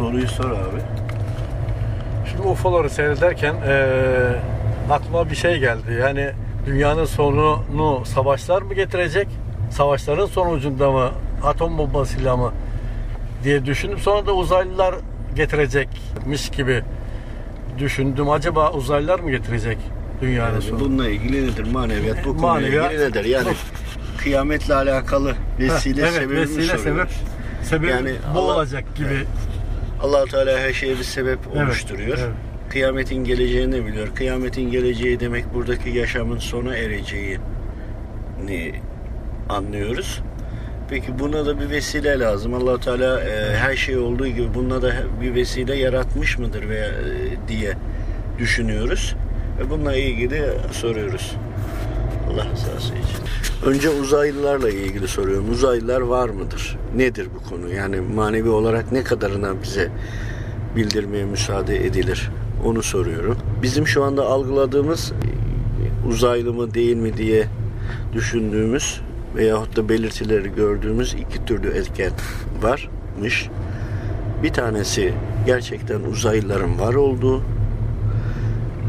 Soruyu sor abi. Şimdi UFO'ları seyrederken eee aklıma bir şey geldi. Yani dünyanın sonunu savaşlar mı getirecek? Savaşların sonucunda mı? Atom bombasıyla mı? diye düşündüm. Sonra da uzaylılar getirecekmiş gibi düşündüm. Acaba uzaylılar mı getirecek dünyanın Yani sonunu? bununla ilgili nedir? Maneviyat bu konuyla Maneviyat. ilgili nedir? Yani kıyametle alakalı vesile evet, sebebini vesile sebep soruyoruz. sebep Yani bu Allah- olacak gibi. Allah Teala her şeye bir sebep Evet, oluşturuyor. evet. Kıyametin geleceğini biliyor. Kıyametin geleceği demek buradaki yaşamın sona ereceğini anlıyoruz. Peki buna da bir vesile lazım. allah Teala e, her şey olduğu gibi buna da bir vesile yaratmış mıdır veya e, diye düşünüyoruz. Ve bununla ilgili soruyoruz. Allah rızası için. Önce uzaylılarla ilgili soruyorum. Uzaylılar var mıdır? Nedir bu konu? Yani manevi olarak ne kadarına bize bildirmeye müsaade edilir? Onu soruyorum. Bizim şu anda algıladığımız uzaylı mı değil mi diye düşündüğümüz veyahut da belirtileri gördüğümüz iki türlü etken varmış. Bir tanesi gerçekten uzaylıların var olduğu,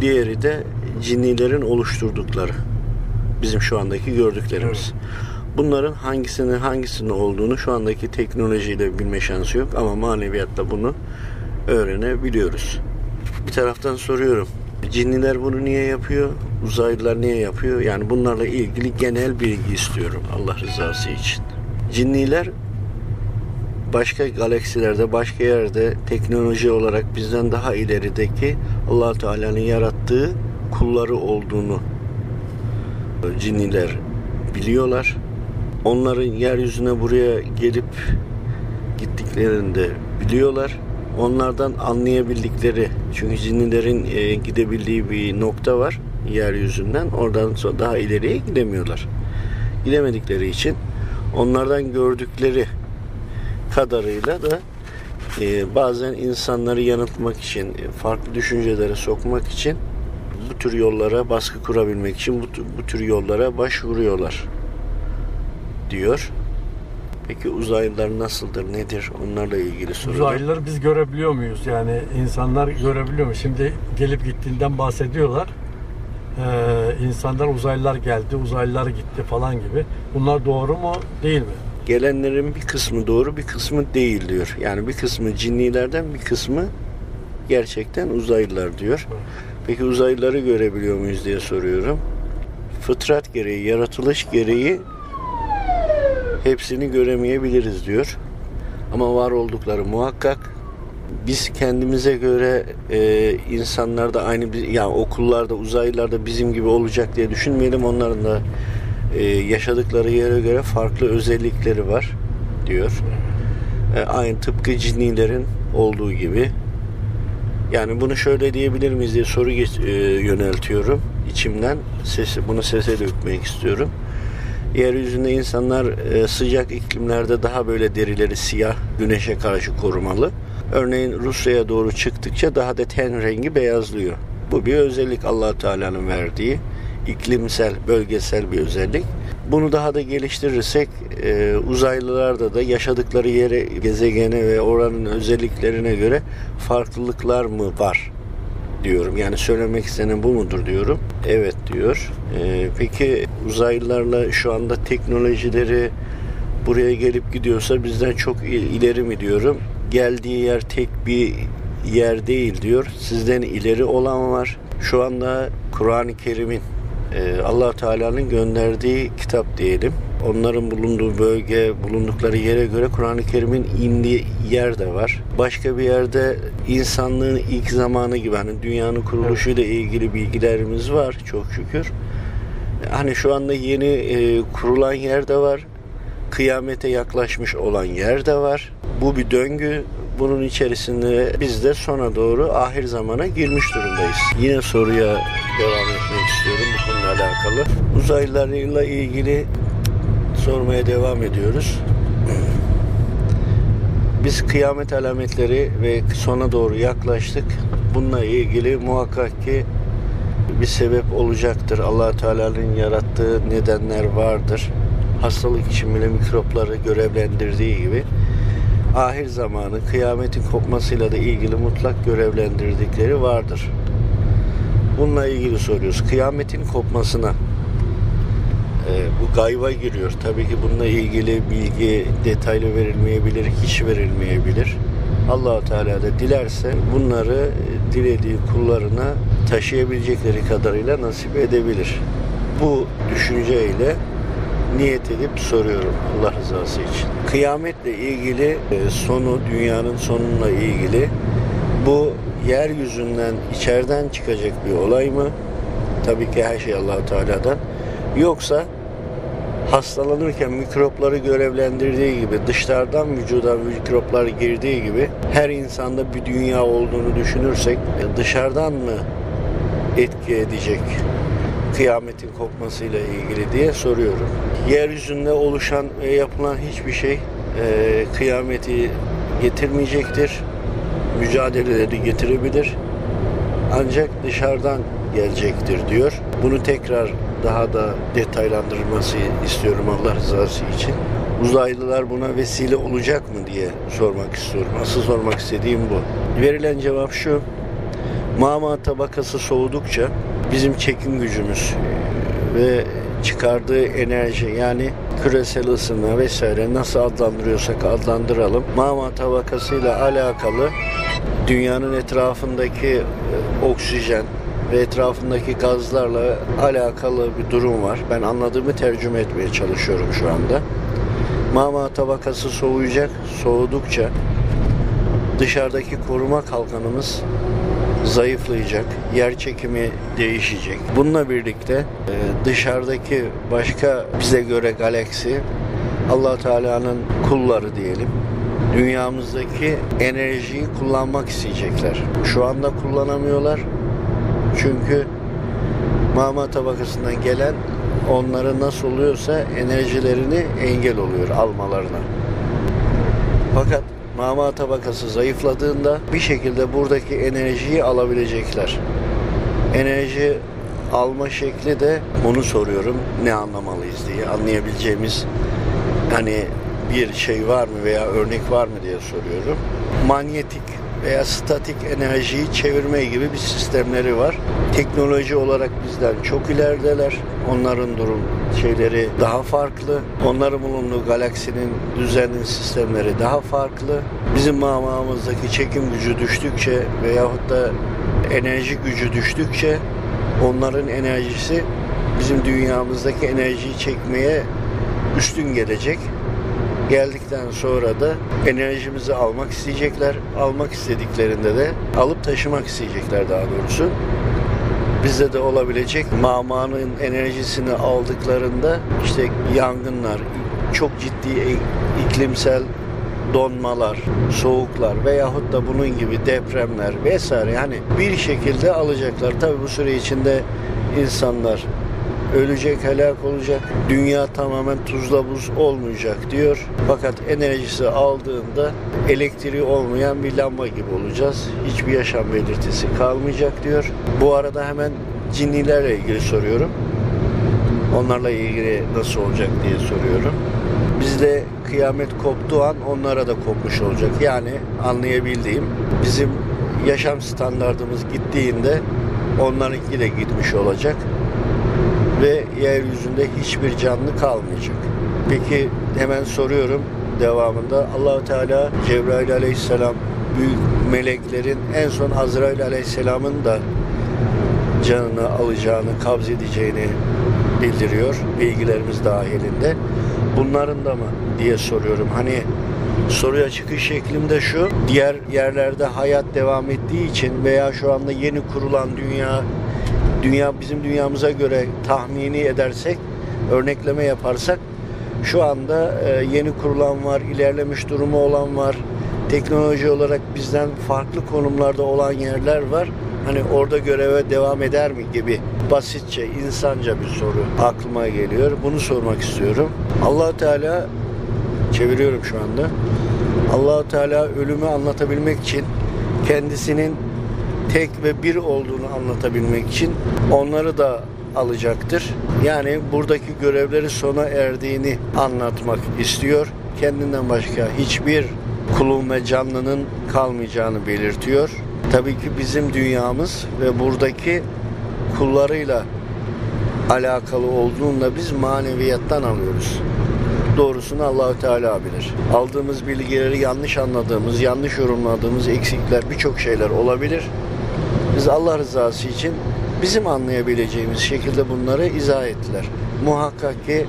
diğeri de cinnilerin oluşturdukları. Bizim şu andaki gördüklerimiz. Bunların hangisinin hangisinin olduğunu şu andaki teknolojiyle bilme şansı yok ama maneviyatta bunu öğrenebiliyoruz. Bir taraftan soruyorum. Cinniler bunu niye yapıyor? Uzaylılar niye yapıyor? Yani bunlarla ilgili genel bilgi istiyorum Allah rızası için. Cinniler başka galaksilerde, başka yerde teknoloji olarak bizden daha ilerideki allah Teala'nın yarattığı kulları olduğunu cinniler biliyorlar. Onların yeryüzüne buraya gelip gittiklerini de biliyorlar. Onlardan anlayabildikleri çünkü cinnilerin e, gidebildiği bir nokta var yeryüzünden. Oradan sonra daha ileriye gidemiyorlar. Gidemedikleri için onlardan gördükleri kadarıyla da e, bazen insanları yanıltmak için, farklı düşüncelere sokmak için bu tür yollara baskı kurabilmek için bu, tür- bu tür yollara başvuruyorlar diyor. Peki uzaylılar nasıldır, nedir? Onlarla ilgili sorular. Uzaylıları biz görebiliyor muyuz? Yani insanlar görebiliyor mu? Şimdi gelip gittiğinden bahsediyorlar. Ee, insanlar uzaylılar geldi, uzaylılar gitti falan gibi. Bunlar doğru mu, değil mi? Gelenlerin bir kısmı doğru, bir kısmı değil diyor. Yani bir kısmı cinnilerden, bir kısmı gerçekten uzaylılar diyor. Peki uzaylıları görebiliyor muyuz diye soruyorum. Fıtrat gereği, yaratılış gereği hepsini göremeyebiliriz diyor. Ama var oldukları muhakkak. Biz kendimize göre e, insanlar da aynı yani okullarda uzaylılar da bizim gibi olacak diye düşünmeyelim. Onların da e, yaşadıkları yere göre farklı özellikleri var diyor. E, aynı tıpkı cinnilerin olduğu gibi. Yani bunu şöyle diyebilir miyiz diye soru geç- e, yöneltiyorum içimden. Sesi, bunu sese dökmek istiyorum. Yeryüzünde insanlar e, sıcak iklimlerde daha böyle derileri siyah, güneşe karşı korumalı. Örneğin Rusya'ya doğru çıktıkça daha da ten rengi beyazlıyor. Bu bir özellik allah Teala'nın verdiği iklimsel, bölgesel bir özellik. Bunu daha da geliştirirsek e, uzaylılarda da yaşadıkları yere, gezegene ve oranın özelliklerine göre farklılıklar mı var diyorum. Yani söylemek istenen bu mudur diyorum. Evet diyor. E, peki uzaylılarla şu anda teknolojileri buraya gelip gidiyorsa bizden çok ileri mi diyorum. Geldiği yer tek bir yer değil diyor. Sizden ileri olan var. Şu anda Kur'an-ı Kerim'in allah Teala'nın gönderdiği kitap diyelim. Onların bulunduğu bölge, bulundukları yere göre Kur'an-ı Kerim'in indiği yer de var. Başka bir yerde insanlığın ilk zamanı gibi hani dünyanın kuruluşuyla ilgili bilgilerimiz var çok şükür. Hani şu anda yeni e, kurulan yer de var. Kıyamete yaklaşmış olan yer de var. Bu bir döngü. Bunun içerisinde biz de sona doğru ahir zamana girmiş durumdayız. Yine soruya devam etmek istiyorum bu konuyla alakalı. Uzaylılarla ilgili sormaya devam ediyoruz. Biz kıyamet alametleri ve sona doğru yaklaştık. Bununla ilgili muhakkak ki bir sebep olacaktır. allah Teala'nın yarattığı nedenler vardır. Hastalık için bile mikropları görevlendirdiği gibi ahir zamanı kıyametin kopmasıyla da ilgili mutlak görevlendirdikleri vardır. Bununla ilgili soruyoruz. Kıyametin kopmasına e, bu gayba giriyor. Tabii ki bununla ilgili bilgi detaylı verilmeyebilir, hiç verilmeyebilir. allah Teala da dilerse bunları e, dilediği kullarına taşıyabilecekleri kadarıyla nasip edebilir. Bu düşünceyle niyet edip soruyorum Allah rızası için. Kıyametle ilgili e, sonu, dünyanın sonunla ilgili bu yeryüzünden içeriden çıkacak bir olay mı? Tabii ki her şey allah Teala'dan. Yoksa hastalanırken mikropları görevlendirdiği gibi dışarıdan vücuda mikroplar girdiği gibi her insanda bir dünya olduğunu düşünürsek e, dışarıdan mı etki edecek kıyametin kopmasıyla ilgili diye soruyorum. Yeryüzünde oluşan ve yapılan hiçbir şey e, kıyameti getirmeyecektir. Mücadeleleri getirebilir. Ancak dışarıdan gelecektir diyor. Bunu tekrar daha da detaylandırılması istiyorum Allah rızası için. Uzaylılar buna vesile olacak mı diye sormak istiyorum. Asıl sormak istediğim bu. Verilen cevap şu. Mama tabakası soğudukça bizim çekim gücümüz ve çıkardığı enerji yani küresel ısınma vesaire nasıl adlandırıyorsak adlandıralım. Mama tabakasıyla alakalı dünyanın etrafındaki e, oksijen ve etrafındaki gazlarla alakalı bir durum var. Ben anladığımı tercüme etmeye çalışıyorum şu anda. Mama tabakası soğuyacak. Soğudukça dışarıdaki koruma kalkanımız zayıflayacak, yer çekimi değişecek. Bununla birlikte e, dışarıdaki başka bize göre galaksi Allah Teala'nın kulları diyelim. Dünyamızdaki enerjiyi kullanmak isteyecekler. Şu anda kullanamıyorlar. Çünkü mama tabakasından gelen onları nasıl oluyorsa enerjilerini engel oluyor almalarına. Fakat mama tabakası zayıfladığında bir şekilde buradaki enerjiyi alabilecekler. Enerji alma şekli de onu soruyorum ne anlamalıyız diye anlayabileceğimiz hani bir şey var mı veya örnek var mı diye soruyorum. Manyetik veya statik enerjiyi çevirme gibi bir sistemleri var. Teknoloji olarak bizden çok ilerideler. Onların durum şeyleri daha farklı. Onların bulunduğu galaksinin düzenli sistemleri daha farklı. Bizim mamamızdaki çekim gücü düştükçe veyahut da enerji gücü düştükçe onların enerjisi bizim dünyamızdaki enerjiyi çekmeye üstün gelecek. Geldikten sonra da enerjimizi almak isteyecekler. Almak istediklerinde de alıp taşımak isteyecekler daha doğrusu. Bizde de olabilecek mamanın enerjisini aldıklarında işte yangınlar, çok ciddi iklimsel donmalar, soğuklar veyahut da bunun gibi depremler vesaire yani bir şekilde alacaklar. Tabi bu süre içinde insanlar ölecek, helak olacak. Dünya tamamen tuzla buz olmayacak diyor. Fakat enerjisi aldığında elektriği olmayan bir lamba gibi olacağız. Hiçbir yaşam belirtisi kalmayacak diyor. Bu arada hemen cinnilerle ilgili soruyorum. Onlarla ilgili nasıl olacak diye soruyorum. Bizde kıyamet koptuğu an onlara da kopmuş olacak. Yani anlayabildiğim bizim yaşam standartımız gittiğinde onlarınki de gitmiş olacak ve yeryüzünde hiçbir canlı kalmayacak. Peki hemen soruyorum devamında allah Teala Cebrail aleyhisselam büyük meleklerin en son Azrail aleyhisselamın da canını alacağını, kabz edeceğini bildiriyor bilgilerimiz dahilinde. Bunların da mı diye soruyorum. Hani soruya çıkış şeklimde şu. Diğer yerlerde hayat devam ettiği için veya şu anda yeni kurulan dünya dünya bizim dünyamıza göre tahmini edersek, örnekleme yaparsak şu anda e, yeni kurulan var, ilerlemiş durumu olan var. Teknoloji olarak bizden farklı konumlarda olan yerler var. Hani orada göreve devam eder mi gibi basitçe, insanca bir soru aklıma geliyor. Bunu sormak istiyorum. allah Teala çeviriyorum şu anda. allah Teala ölümü anlatabilmek için kendisinin tek ve bir olduğunu anlatabilmek için onları da alacaktır. Yani buradaki görevleri sona erdiğini anlatmak istiyor. Kendinden başka hiçbir kulun ve canlının kalmayacağını belirtiyor. Tabii ki bizim dünyamız ve buradaki kullarıyla alakalı olduğunda biz maneviyattan alıyoruz. Doğrusunu Allahü Teala bilir. Aldığımız bilgileri yanlış anladığımız, yanlış yorumladığımız eksikler, birçok şeyler olabilir. Biz Allah rızası için bizim anlayabileceğimiz şekilde bunları izah ettiler. Muhakkak ki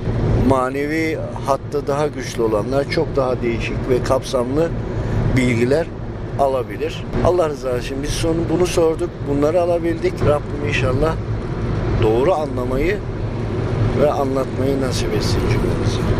manevi hattı daha güçlü olanlar çok daha değişik ve kapsamlı bilgiler alabilir. Allah rızası için biz sonu bunu sorduk, bunları alabildik. Rabbim inşallah doğru anlamayı ve anlatmayı nasip etsin cümlemize.